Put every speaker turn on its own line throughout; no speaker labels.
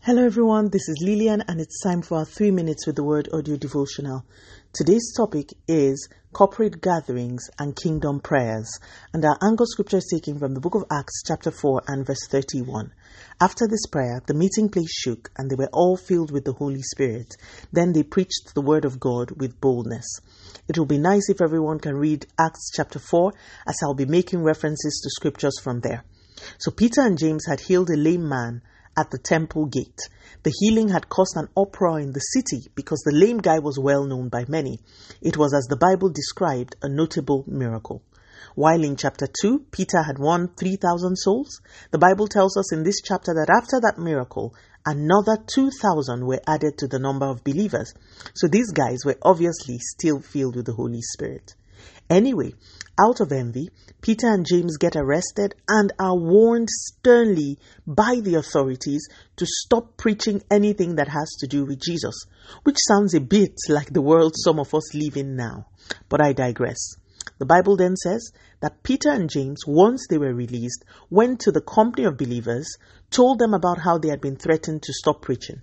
Hello, everyone. This is Lillian, and it's time for our three minutes with the word audio devotional. Today's topic is corporate gatherings and kingdom prayers, and our anchor scripture is taken from the book of Acts, chapter 4, and verse 31. After this prayer, the meeting place shook, and they were all filled with the Holy Spirit. Then they preached the word of God with boldness. It will be nice if everyone can read Acts chapter 4, as I'll be making references to scriptures from there. So Peter and James had healed a lame man at the temple gate. The healing had caused an uproar in the city because the lame guy was well known by many. It was, as the Bible described, a notable miracle. While in chapter 2, Peter had won 3,000 souls, the Bible tells us in this chapter that after that miracle, another 2,000 were added to the number of believers. So these guys were obviously still filled with the Holy Spirit. Anyway, out of envy, Peter and James get arrested and are warned sternly by the authorities to stop preaching anything that has to do with Jesus, which sounds a bit like the world some of us live in now. But I digress. The Bible then says that Peter and James, once they were released, went to the company of believers, told them about how they had been threatened to stop preaching.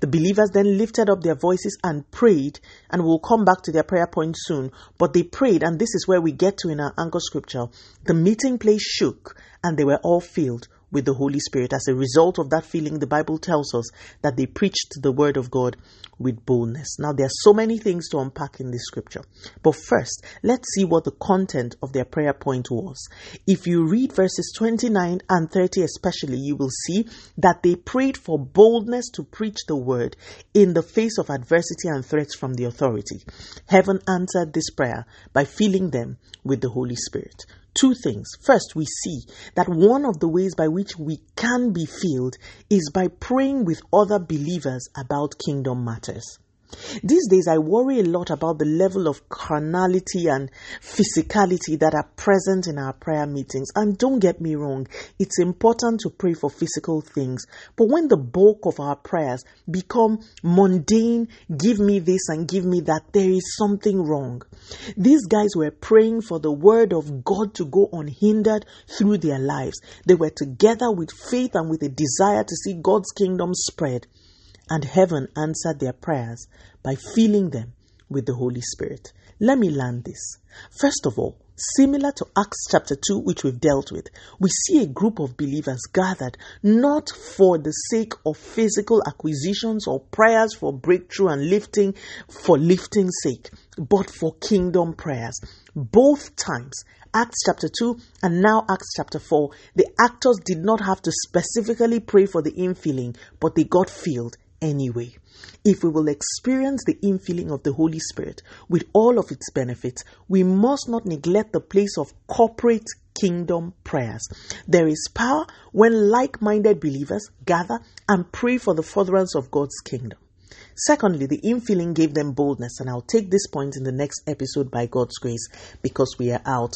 The believers then lifted up their voices and prayed, and we'll come back to their prayer point soon. But they prayed, and this is where we get to in our anchor scripture. The meeting place shook, and they were all filled with the Holy Spirit. As a result of that feeling, the Bible tells us that they preached the word of God with boldness. Now, there are so many things to unpack in this scripture. But first, let's see what the content of their prayer point was. If you read verses 29 and 30 especially, you will see that they prayed for boldness to preach the word in the face of adversity and threats from the authority. Heaven answered this prayer by filling them with the Holy Spirit two things. First, we see that one of the ways by which we can be filled is by praying with other believers about kingdom matters. These days, I worry a lot about the level of carnality and physicality that are present in our prayer meetings. And don't get me wrong, it's important to pray for physical things. But when the bulk of our prayers become mundane, give me this and give me that, there is something wrong. These guys were praying for the word of God to go unhindered through their lives. They were together with faith and with a desire to see God's kingdom spread and heaven answered their prayers by filling them with the Holy Spirit. Let me land this. First of all, similar to Acts chapter 2, which we've dealt with, we see a group of believers gathered not for the sake of physical acquisitions or prayers for breakthrough and lifting for lifting's sake, but for kingdom prayers. Both times, Acts chapter 2 and now Acts chapter 4, the actors did not have to specifically pray for the infilling, but they got filled anyway. If we will experience the infilling of the Holy Spirit with all of its benefits, we must not neglect the place of corporate kingdom prayers. There is power when like minded believers gather and pray for the furtherance of God's kingdom. Secondly, the infilling gave them boldness, and I'll take this point in the next episode by God's grace because we are out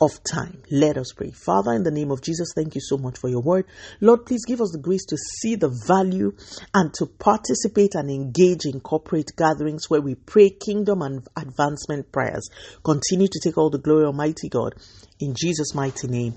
of time. Let us pray. Father, in the name of Jesus, thank you so much for your word. Lord, please give us the grace to see the value and to participate and engage in corporate gatherings where we pray kingdom and advancement prayers. Continue to take all the glory, Almighty God. In Jesus' mighty name,